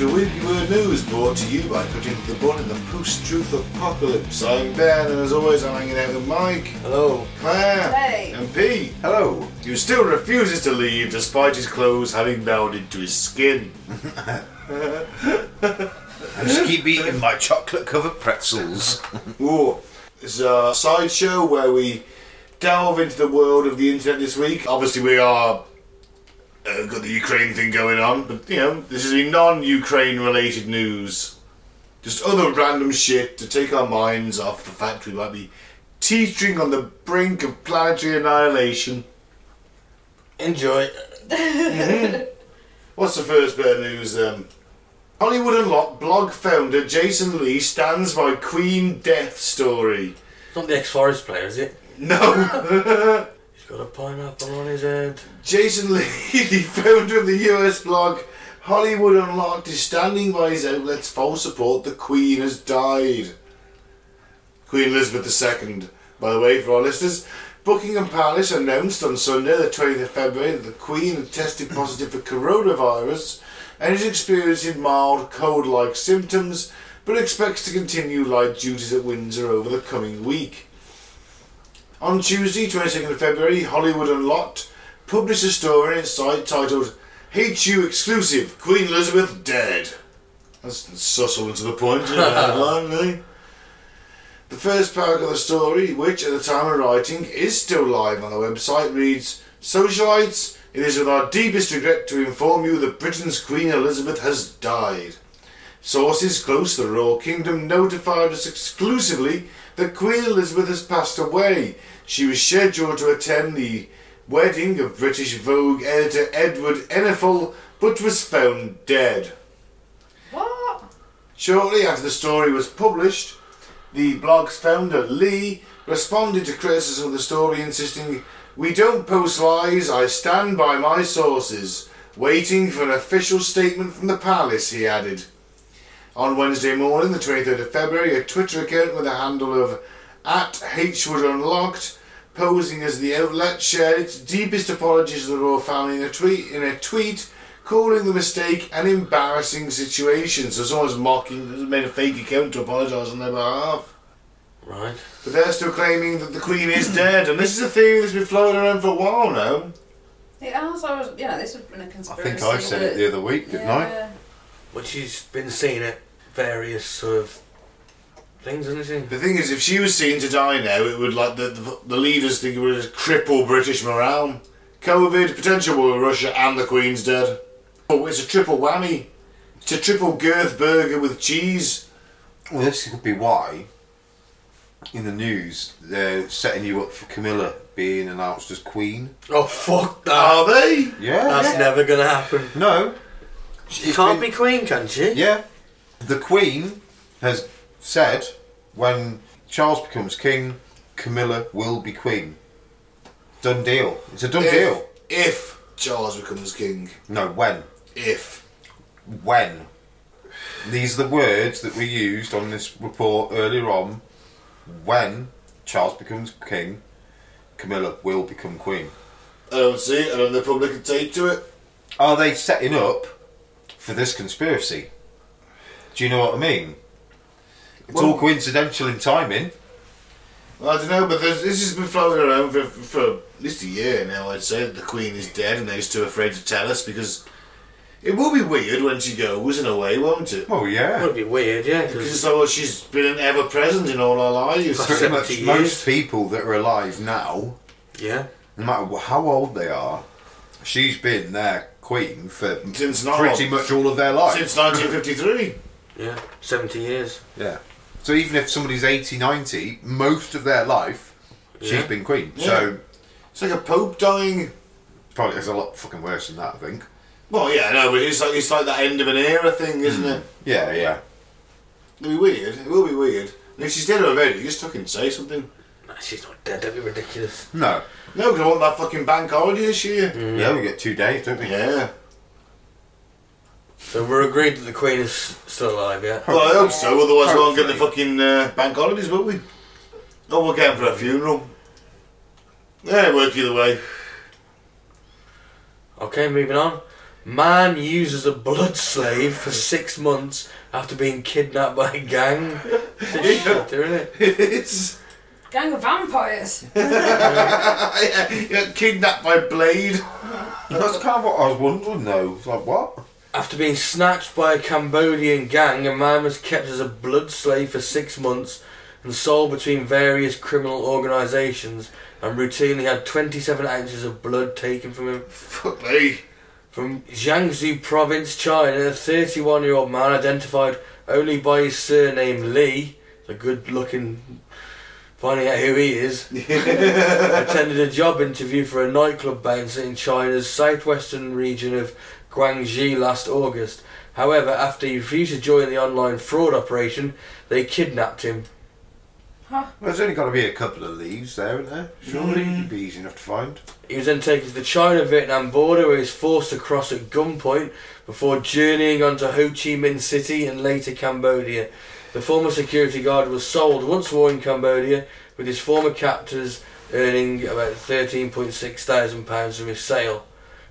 Hello and to Weekly Weird News, brought to you by putting the bun in the post-truth apocalypse. I'm Ben, and as always, I'm hanging out with Mike, Hello. Claire, Hey. and Pete, Hello. who still refuses to leave despite his clothes having melted to his skin. I just keep eating my chocolate covered pretzels. Ooh, it's a sideshow where we delve into the world of the internet this week. Obviously, we are uh, got the Ukraine thing going on, but you know, this is a non-Ukraine related news. Just other random shit to take our minds off the fact we might be teetering on the brink of planetary annihilation. Enjoy. What's the first bit of news? Um, Hollywood Unlocked blog founder Jason Lee stands by Queen death story. It's not the ex-Forest player, is it? No. Got a pineapple on his head. Jason Lee, the founder of the US blog Hollywood Unlocked, is standing by his outlet's full support. The Queen has died. Queen Elizabeth II, by the way, for our listeners. Buckingham Palace announced on Sunday, the 20th of February, that the Queen had tested positive for coronavirus and is experiencing mild cold like symptoms, but expects to continue light duties at Windsor over the coming week. On Tuesday, 22nd of February, Hollywood Unlocked published a story site titled HU Exclusive Queen Elizabeth Dead. That's subtle and to the point, isn't it? The first paragraph of the story, which at the time of writing is still live on the website, reads Socialites, it is with our deepest regret to inform you that Britain's Queen Elizabeth has died. Sources close to the Royal Kingdom notified us exclusively that Queen Elizabeth has passed away. She was scheduled to attend the wedding of British Vogue editor Edward Enninful, but was found dead. What? Shortly after the story was published, the blog's founder, Lee, responded to criticism of the story, insisting, We don't post lies, I stand by my sources. Waiting for an official statement from the palace, he added. On Wednesday morning, the 23rd of February, a Twitter account with the handle of at Hwood Unlocked, posing as the outlet, shared its deepest apologies to the royal family in a tweet. In a tweet, calling the mistake an embarrassing situation. So someone's mocking, made a fake account to apologise on their behalf. Right. But they're still claiming that the Queen is dead, and this is a theory that's been floating around for a while now. It has. I was. You know, this has been a conspiracy. I think I said it the other week, didn't I? Yeah. But she's been seen at various sort of things, hasn't she? The thing is, if she was seen to die now, it would like the the, the leaders think it would cripple British morale. COVID, potential war with Russia, and the Queen's dead. Oh, it's a triple whammy. It's a triple girth burger with cheese. Well, this could be why in the news they're setting you up for Camilla being announced as Queen. Oh fuck that! Are they? Yeah. That's never gonna happen. No. She can't be queen, can she? Yeah. The Queen has said when Charles becomes king, Camilla will be queen. Done deal. It's a done If, deal. if Charles becomes king, No, when? if When? These are the words that we used on this report earlier on. When Charles becomes king, Camilla will become queen. I don't see it, I don't know the public can take to it. Are they setting up for this conspiracy? Do you know what I mean? It's Well- all coincidental in timing. I don't know, but this has been floating around for, for at least a year now. I'd say that the Queen is dead, and they're too afraid to tell us because it will be weird when she goes in a way, won't it? Oh yeah. It would be weird, yeah. Because Because so she's been ever present in all our lives. That's Pretty 70 much years. most people that are alive now, yeah, no matter how old they are, she's been their queen for Since not pretty much all of their life. since 1953. yeah, seventy years. yeah. So even if somebody's 80, 90, most of their life, she's Yeah. been queen. Yeah. So It's like a pope dying. probably it's a lot fucking worse than that, I think. Well, yeah, no, but it's like it's like that end of an era thing, isn't hmm. it? Yeah, yeah. It'll be weird. It will be weird. And if she's dead already, you just fucking say something. She's not dead. That'd be ridiculous. No. No, because I want that fucking bank holiday this year. Yeah, we get two days, don't we? Yeah. So we're agreed that the queen is still alive, yeah. Well, I hope so. Otherwise, we won't get the fucking uh, bank holidays, will we? Oh, we'll get 'em for a funeral. Yeah, it work either way. Okay, moving on. Man uses a blood slave for six months after being kidnapped by a gang. It's shit, isn't it? It is. Gang of vampires. yeah, kidnapped by Blade. That's kind of what I was wondering though. It's like what? After being snatched by a Cambodian gang, a man was kept as a blood slave for six months and sold between various criminal organisations and routinely had 27 ounces of blood taken from him. Fuck me. From Jiangsu province, China, a 31 year old man identified only by his surname Lee, a good looking, finding out who he is, attended a job interview for a nightclub bouncer in China's southwestern region of Guangxi last August. However, after he refused to join the online fraud operation, they kidnapped him. Huh? There's only got to be a couple of leaves there, isn't there? Surely it'd mm. be easy enough to find. He was then taken to the China-Vietnam border where he was forced to cross at gunpoint before journeying on to Ho Chi Minh City and later Cambodia. The former security guard was sold once more in Cambodia with his former captors earning about £13.6 thousand pounds from his sale,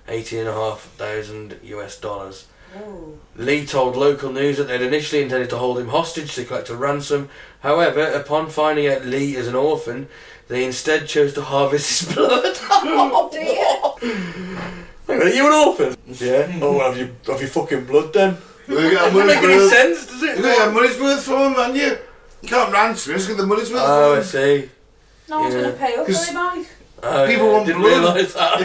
eighteen and a half thousand US dollars. Ooh. Lee told local news that they'd initially intended to hold him hostage to collect a ransom. However, upon finding out Lee is an orphan, they instead chose to harvest his blood. Oh dear. Hang on, are you an orphan? Yeah. Oh, well, have you have you fucking blood then? We got Doesn't make any worth. sense, does it? You got your money's worth for him, man. You, you can't ransom him. Just get the money's worth Oh, I for him. see. No one's Yeah. going to pay up, Cause- are they, Mike? Oh, People yeah, want didn't blood. realise that.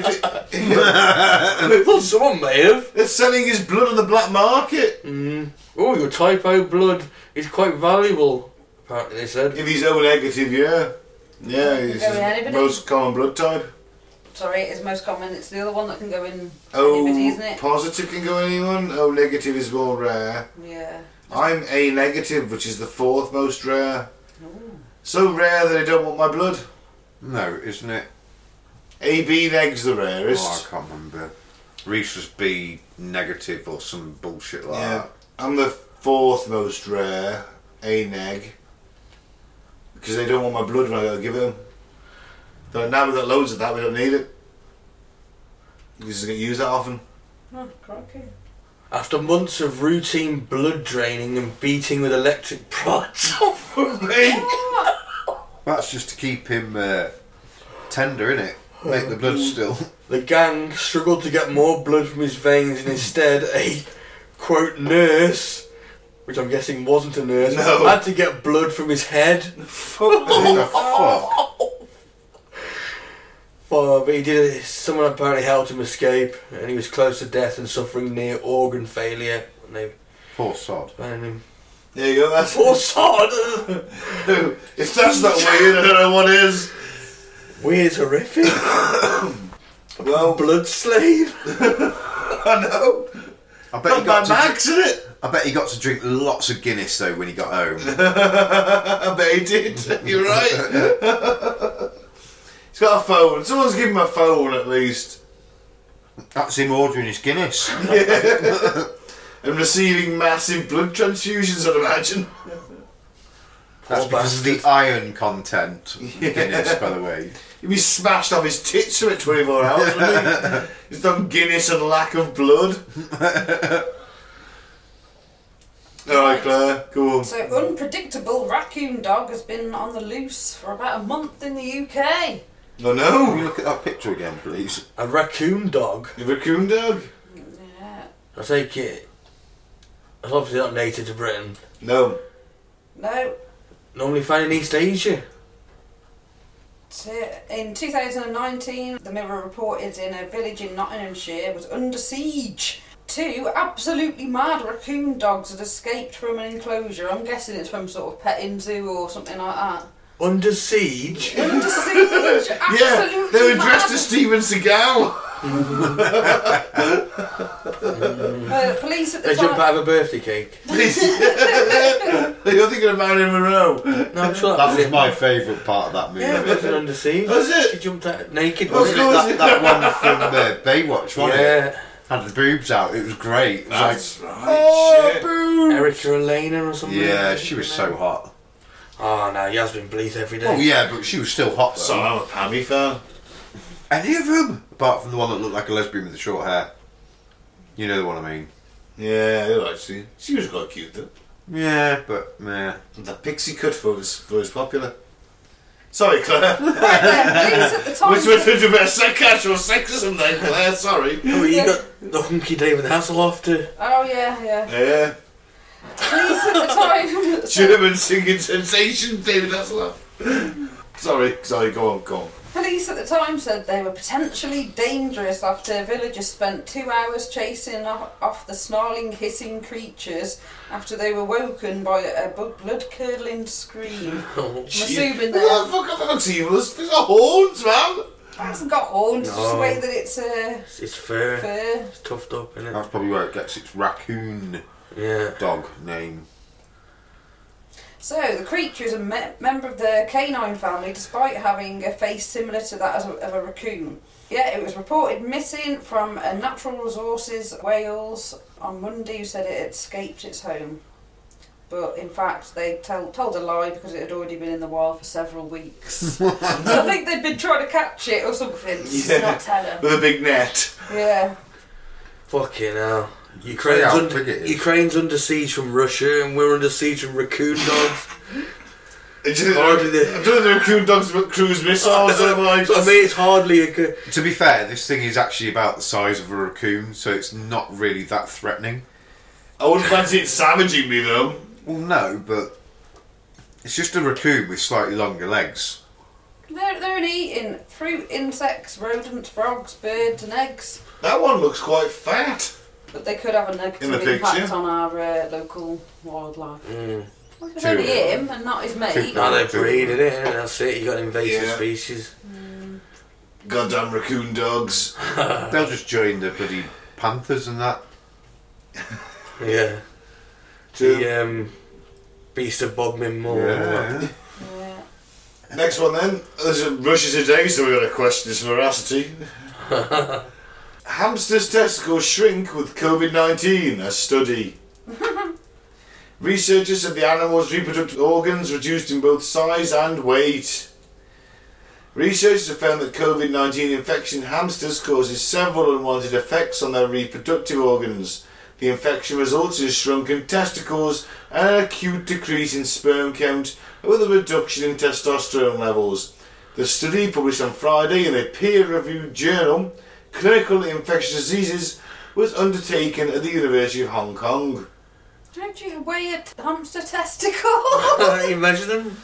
If it, well, someone may have. they're selling his blood on the black market. Mm. Oh, your typo blood is quite valuable. Apparently, they said. If he's O negative, yeah. Yeah, he's Go his anybody? most common blood type. Sorry, it's most common. It's the other one that can go in oh, anybody, isn't it? positive can go anyone. Oh, negative is more rare. Yeah. I'm A negative, which is the fourth most rare. Ooh. So rare that I don't want my blood. No, isn't it? AB neg's the rarest. Oh, I can't remember. Reese was B negative or some bullshit like Yeah. I'm the fourth most rare. A neg. Because they don't want my blood when I gotta give it them. They're now we've got loads of that, we don't need it. Because they get used that often. Oh, crikey. After months of routine blood draining and beating with electric prods. that. That's just to keep him uh, tender, innit? Make the blood still. The gang struggled to get more blood from his veins and instead a quote nurse, which I'm guessing wasn't a nurse, No. had to get blood from his head. Fuck the fuck? Oh, but he did it. Someone apparently helped him escape, and he was close to death and suffering near organ failure. And they Poor sod. found him. There you go, that's Poor sod. If that's not weird, I don't know what is. Weird, horrific. Well, Blood slave. I know. I bet, he got by to Max, isn't it? I bet he got to drink lots of Guinness though when he got home. I bet he did. You're right. He's got a phone. Someone's given him a phone at least. That's him ordering his Guinness. And receiving massive blood transfusions, I'd imagine. That's Poor because of the iron content. of Guinness, by the way. He'd be smashed off his tits for it 24 hours, wouldn't he? He's done Guinness and lack of blood. Alright, Claire, go on. So, unpredictable raccoon dog has been on the loose for about a month in the UK. Oh Can you no! look at that picture again, please? A raccoon dog. You raccoon dog? Yeah. I take it. It's obviously not native to Britain. No. No. Normally found in East Asia. In 2019, the Mirror reported in a village in Nottinghamshire was under siege. Two absolutely mad raccoon dogs had escaped from an enclosure. I'm guessing it's from sort of petting zoo or something like that. Under siege. Under siege! Yeah, they were dressed as Steven Seagal. Uh, police at the They jump time. out of a birthday cake. You're thinking of Marilyn Monroe. No, I'm sure that, That was was it. my favourite part of that movie. Yeah, it was under siege. Was it? She jumped out naked, wasn't God. it? that, that one from uh, Baywatch, wasn't it? Yeah. Had the boobs out. It was great. It was That's like, right. oh, shit. boobs. Erika Eleniak or something. Yeah, she was so hot. Oh no, Yasmine Bleeth every day. Oh yeah, but she was still hot though. So I'm a Pammy fan. Any of them, apart from the one that looked like a lesbian with the short hair. You know the one I mean. Yeah, yeah, actually. She was quite cute though. Yeah, but meh. The pixie cut was was popular. Sorry, Claire. Right at the time. Which was a bit of sex- casual sexism then, Claire. Sorry. Oh, you got the hunky David Hasselhoff too. Oh yeah, yeah. Yeah. Police at the time. German singing sensation, David Hasselhoff. sorry, sorry. Go on, go on. Police at the time said they were potentially dangerous after villagers spent two hours chasing off, off the snarling, hissing creatures after they were woken by a blood curdling scream. Oh, I'm assuming What that the fuck? That looks evil. It's it's got horns, man. it hasn't got horns, it's just the way that it's uh, it's, it's fur. fur. It's toughed up, isn't it? That's probably where it gets its raccoon Yeah. dog name. So, the creature is a me- member of the canine family despite having a face similar to that as a, of a raccoon. Yeah, it was reported missing from a Natural Resources Wales on Monday, who said it had escaped its home. But in fact, they tell, told a lie because it had already been in the wild for several weeks. I think they'd been trying to catch it or something. Yeah. not tell them. With a big net. Yeah. Fucking hell. Ukraine's, how under, big it is. Ukraine's under siege from Russia and we're under siege from raccoon dogs. It's just- Hardly the- I don't know the raccoon dogs but cruise missiles. I'm like, I mean, it's hardly a good. To be fair, this thing is actually about the size of a raccoon, so it's not really that threatening. I wouldn't fancy it savaging me though. Well, no, but it's just a raccoon with slightly longer legs. They're, they're only eating fruit, insects, rodents, frogs, birds, and eggs. That one looks quite fat. But they could have a In negative the impact picture? on our uh, local wildlife. Mm. Well, it's Two only him and not his mate. Two- Now they're breeding it, and that's it. You got invasive Yeah. species. Goddamn raccoon dogs. They'll just join the bloody panthers and that. Yeah. True. The um, Beast of Bodmin Moor. Yeah. Yeah. Next one then. There's a Russia Today, so we've got to question his veracity. Hamsters' testicles shrink with COVID 19, a study. Researchers said the animal's reproductive organs reduced in both size and weight. Researchers have found that COVID 19 infection in hamsters causes several unwanted effects on their reproductive organs. The infection results in shrunken testicles and an acute decrease in sperm count with a reduction in testosterone levels. The study, published on Friday in a peer reviewed journal, Clinical Infectious Diseases, was undertaken at the University of Hong Kong. Don't you weigh a t- hamster testicle? Uh, you measure them?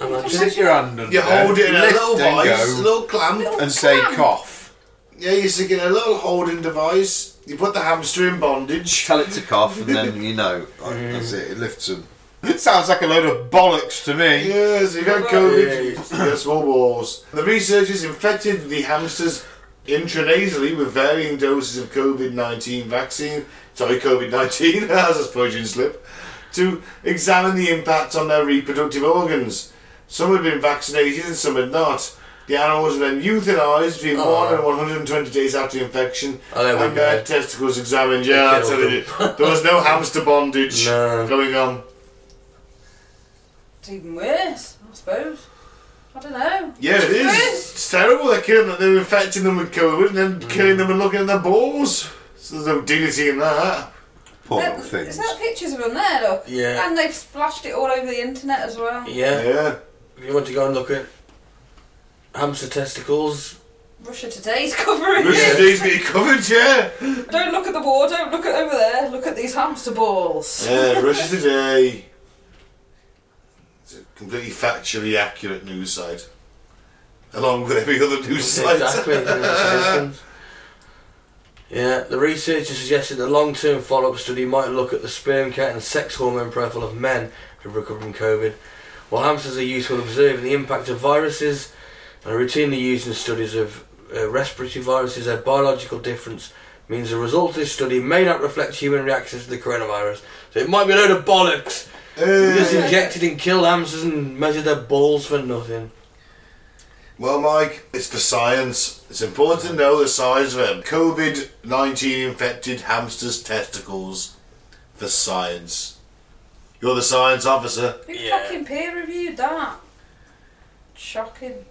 Imagine. Stick your hand under You there, hold it in a lift little and vice, a go, little clamp. and say Clamp. cough. Yeah, you stick in a little holding device. You put the hamster in bondage. Tell it to cough, and then you know. Like, That's it. It lifts them. It sounds like a load of bollocks to me. Yes, if you had Yeah, COVID, yeah. you get small balls. The researchers infected the hamsters intranasally with varying doses of COVID 19 vaccine, sorry, COVID 19, as a Freudian slip, to examine the impact on their reproductive organs. Some had been vaccinated and some had not. The animals were then euthanized between Oh. 1 and 120 days after infection Oh, there we and their testicles examined. Yeah, that's killed how. There was no hamster bondage No. going on. it's even worse, I suppose. I don't know. Yeah, it is. It's terrible. They're killing them. They're infecting them with COVID and then mm. killing them and looking at their balls. So there's no dignity in that. Poor There- little Is things. that pictures of them there, look? Yeah. And they've splashed it all over the internet as well. Yeah. Yeah. If you want to go and look at hamster testicles, Russia Today's covering Russia it. Today's getting covered, yeah. Don't look at the war, don't look at over there, look at these hamster balls. Yeah, Russia Today. It's a completely factually accurate news site. Along with every other news site. exactly. yeah, the researchers suggested a long-term follow-up study might look at the sperm count and sex hormone profile of men who recover from COVID. While hamsters are useful in observing the impact of viruses and are routinely used in studies of uh, respiratory viruses, their biological difference means the result of this study may not reflect human reactions to the coronavirus. So it might be a load of bollocks. We just injected and killed hamsters and measured their balls for nothing. well, Mike, it's for science. It's important to know the size of a COVID 19 infected hamster's testicles for science. You're the science officer. Who Yeah. fucking peer reviewed that? Shocking.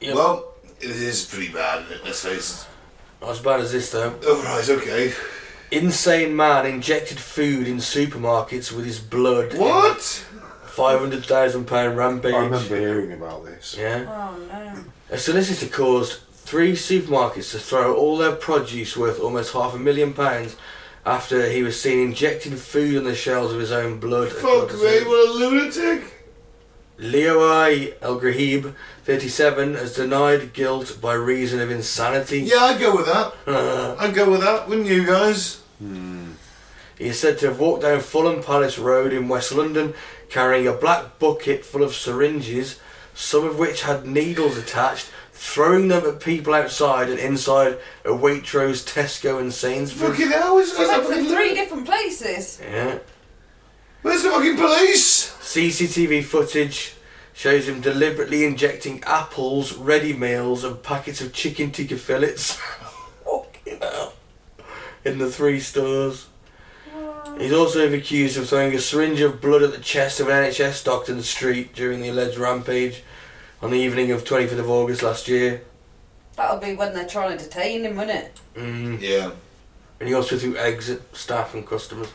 Yeah. Well, it is pretty bad, isn't it? Let's face it. Not as bad as this though. Oh, right, okay. Insane man injected food in supermarkets with his blood. What? Five hundred thousand pound rampage. I remember hearing about this. Yeah. Oh no. A solicitor caused three supermarkets to throw all their produce worth almost half a million pounds after he was seen injecting food on the shelves of his own blood. Fuck me, what a lunatic. Leo I. El Grahib, 37, has denied guilt by reason of insanity. Yeah, I'd go with that. I'd go with that, wouldn't you guys? He is said to have walked down Fulham Palace Road in West London carrying a black bucket full of syringes, some of which had needles attached, throwing them at people outside and inside a Waitrose, Tesco, and Sainsbury's. Fucking hell, is He went from three different places. Yeah. Where's the fucking police? CCTV footage shows him deliberately injecting apples, ready meals, and packets of chicken tikka fillets. Fucking hell. In the three stores. He's also accused of throwing a syringe of blood at the chest of an NHS doctor in the street during the alleged rampage on the evening of 25th of August last year. That'll be when they're trying to detain him, won't it? Mm. Yeah. And he also threw eggs at staff and customers.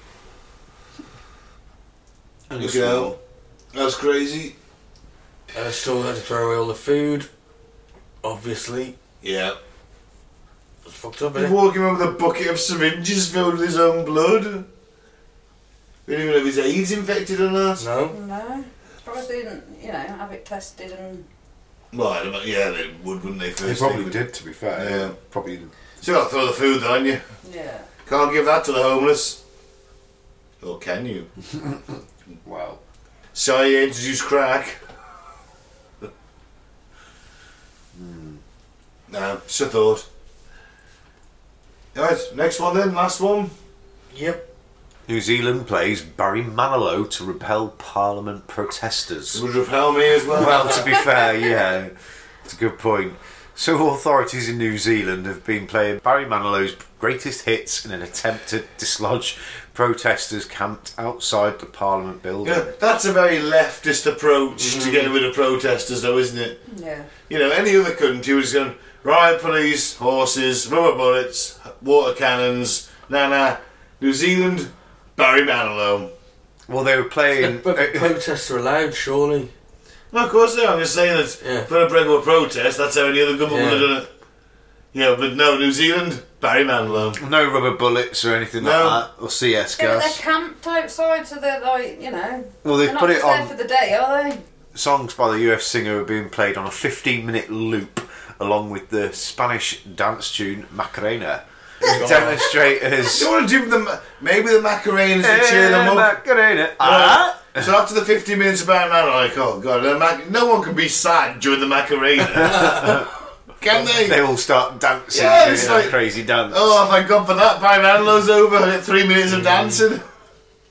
Look at hell. That's crazy. Uh, still had to throw away all the food. Obviously. Yeah. It's fucked up, He's walking around with a bucket of syringes filled with his own blood. We don't even know if his AIDS infected or not. No? No. Surprised they didn't, you know, have it tested and. Well, I don't know. Yeah, they would, wouldn't they? They First probably thing? did, to be fair. Yeah. Probably. So you got to throw the food on you. Yeah. Can't give that to the homeless. Or can you? Well. So you introduce crack. Hmm. No, just a thought. Right, next one then, last one. Yep. New Zealand plays Barry Manilow to repel Parliament It protesters. would repel me as well. Well, to be fair, yeah, it's a good point. So, authorities in New Zealand have been playing Barry Manilow's greatest hits in an attempt to dislodge protesters camped outside the Parliament building. Yeah, that's a very leftist approach to mm-hmm. getting rid of protesters, though, isn't it? Yeah. You know, any other country was going, riot police, horses, rubber bullets, water cannons, nah nah. New Zealand, Barry Manilow. Well, they were playing. But uh, protests are allowed, surely. Well, of course they are. I'm just saying that Yeah. for a break up protest, that's how any other government Yeah. would have done it. Yeah, but no, New Zealand, Barry Manilow. no rubber bullets or anything No. like that, or CS Yeah, but they're camped outside, so they're like, you know. Well, They're they've not put it just there on. for the day, are they? songs by the US singer are being played on a 15 minute loop along with the Spanish dance tune Macarena. Demonstrators. You want to do them? Maybe the Macarenas to cheer them up. Macarena. Eh, right. Ah. ah. So after the 50 minutes of Barry Manilow, like, oh god, Mac- no one can be sad during the Macarena. can they? They all start dancing, Yeah, it's a like- crazy dance. Oh, thank God for that. Barry Manilow's over. I three minutes of mm. dancing.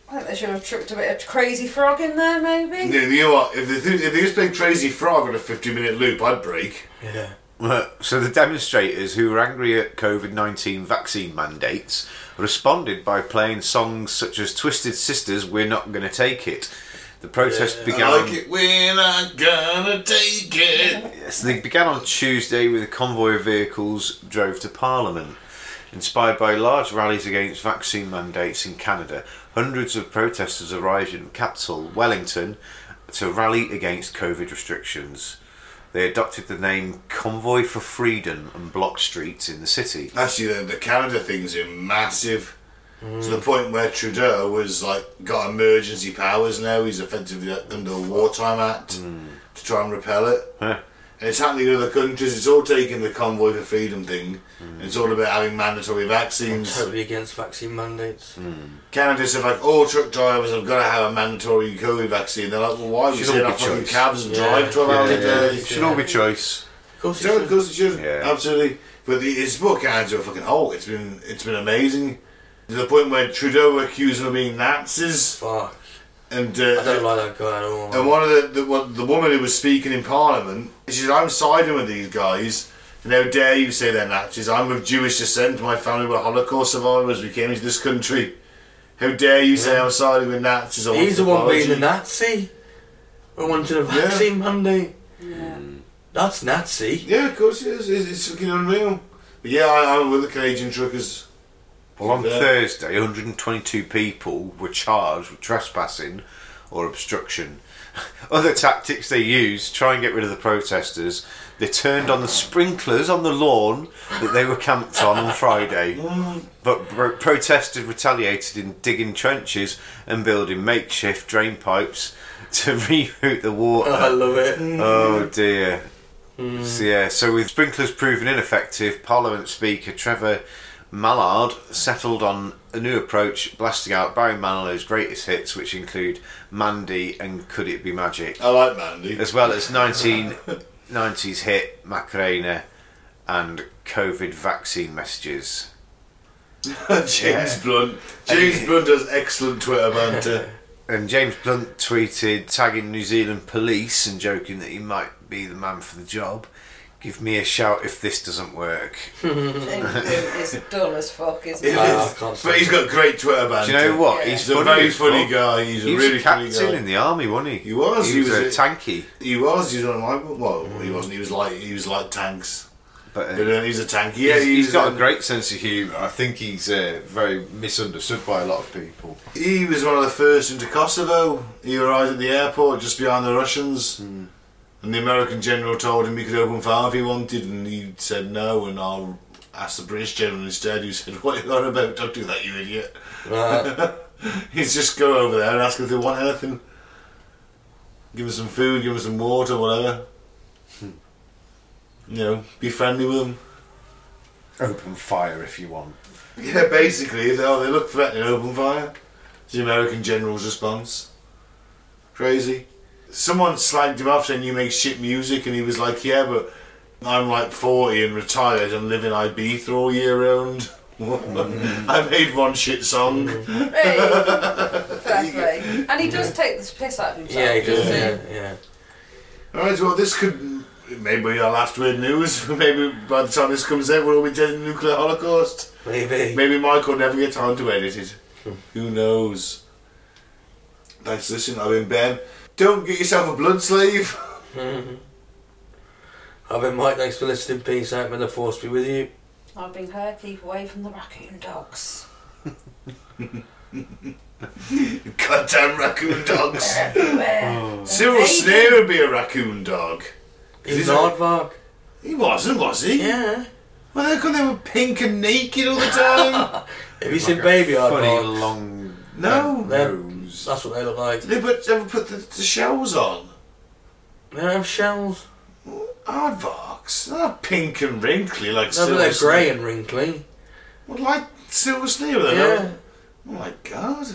I think they should have chucked a bit of crazy frog in there, maybe. You you know what? If they, if they just played Crazy Frog on a 50 minute loop, I'd break. Yeah. So the demonstrators, who were angry at COVID-19 vaccine mandates, responded by playing songs such as "Twisted Sisters," "We're Not Gonna Take It." The protest began. I like it. We're not gonna take it. Yes, they began on Tuesday with a convoy of vehicles drove to Parliament. Inspired by large rallies against vaccine mandates in Canada, hundreds of protesters arrived in the capital, Wellington, to rally against COVID restrictions. They adopted the name Convoy for Freedom and blocked streets in the city. Actually, the, the Canada things are massive. To the point where Trudeau was like got emergency powers now. He's effectively under the Wartime Act hmm. to try and repel it. Huh. And it's happening in other countries. It's all taking the convoy for freedom thing. And it's all about having mandatory vaccines. Totally against vaccine mandates. Canada said like all truck drivers have got to have a mandatory COVID vaccine. They're like, well, why are we Should sitting all be fucking choice. cabs and Yeah, drive twelve hours Yeah, a yeah, day? it should all be choice. Of course, Yeah, it of course it should. Yeah. Absolutely. But the, it's brought Canada to a fucking hole. It's been it's been amazing. To the point where Trudeau accused them of being Nazis, Fuck. And I don't uh, like that guy at all. and one of the the, one, the woman who was speaking in Parliament, she said, "I'm siding with these guys." And how dare you say they're Nazis? I'm of Jewish descent. My family were Holocaust survivors. We came into this country. How dare you say I'm siding with Nazis? I He's the an one being the. Nazi. We wanted a vaccine mandate. Yeah. That's Nazi. Yeah, of course it is. It's, it's fucking unreal. But yeah, I, I'm with the Canadian truckers. Well, on Yeah. Thursday, 122 people were charged with trespassing or obstruction. Other tactics they used to try and get rid of the protesters. They turned on the sprinklers on the lawn that they were camped on on Friday. But pro- protesters retaliated in digging trenches and building makeshift drain pipes to reroute the water. I love it. Oh dear. Hmm. So, yeah, so with sprinklers proven ineffective, Parliament Speaker Trevor Mallard settled on a new approach, blasting out Barry Manilow's greatest hits, which include Mandy and Could It Be Magic, I like Mandy. as well as 1990s hit Macarena and COVID vaccine messages. James Yeah. Blunt. James Blunt does excellent Twitter banter. And James Blunt tweeted, tagging New Zealand police and joking that he might be the man for the job. Give me a shout if this doesn't work. James Blunt is dull as fuck, isn't It he? Ah, is. I can't but he's got great Twitter banter. Do you know what? Yeah. He's He's a funny very as funny fuck. guy. He's a He was really a funny captain guy. in the army, wasn't he? He was, He, he was, was a a- tanky, He was. He was one of my. Well, he wasn't. He was like. He was like tanks. but uh, But uh, he's a tank. Yeah, he's, he's got a um, great sense of humour. I think he's uh, very misunderstood by a lot of people. He was one of the first into Kosovo. He arrived at the airport just behind the Russians. And the American general told him he could open fire if he wanted, and he said no. And I'll ask the British general instead, who said, What are you on about? Don't do that, you idiot. Right. He's just go over there and ask if they want anything. Give them some food, give them some water, whatever. Hmm. You know, be friendly with them. Open fire if you want. Yeah, basically, they, oh, they look threatening, open fire. It's the American general's response. Crazy. Someone slagged him off saying you make shit music, and he was like, yeah, but I'm like 40 and retired and live in Ibiza all year round. I made one shit song. Hey, fair. And he does take the piss out of himself. yeah, he does. doesn't Yeah, yeah. Alright, well, this could maybe be our last word news. maybe by the time this comes out, we'll all be dead in the nuclear holocaust. Maybe. Maybe Michael never get time to edit it. Hmm. Who knows? Thanks for listening. I've been Ben. Don't get yourself a blood slave. I've been Mike. Thanks for listening. Peace out. May the force be with you. I've been her, keep away from the raccoon dogs. Goddamn raccoon dogs. Everywhere. Cyril They Sneer would be a raccoon dog. He's He's an a- aardvark. He wasn't, was he? Yeah. Well, how come they were pink and naked all the time? Have you seen baby Funny aardvarks? long no. Nose. That's what they look like. Did they put, ever put the, the shells on? They don't have shells. Aardvarks. They're not pink and wrinkly like No, Silver but they're grey and wrinkly. Well, like Silver Sneer, they're Yeah. not- Oh my god.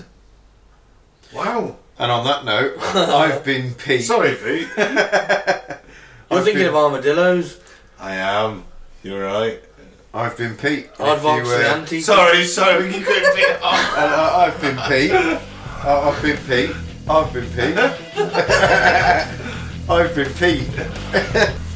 Wow. And on that note, I've been Pete. Sorry, Pete. You're I've thinking been- of armadillos. I am. You're right. I've been Pete. If Aardvarks, you, uh, the anti. Sorry, sorry, you couldn't be. And I, I've been Pete. I- I've been Pete. I've been Pete. I've been Pete.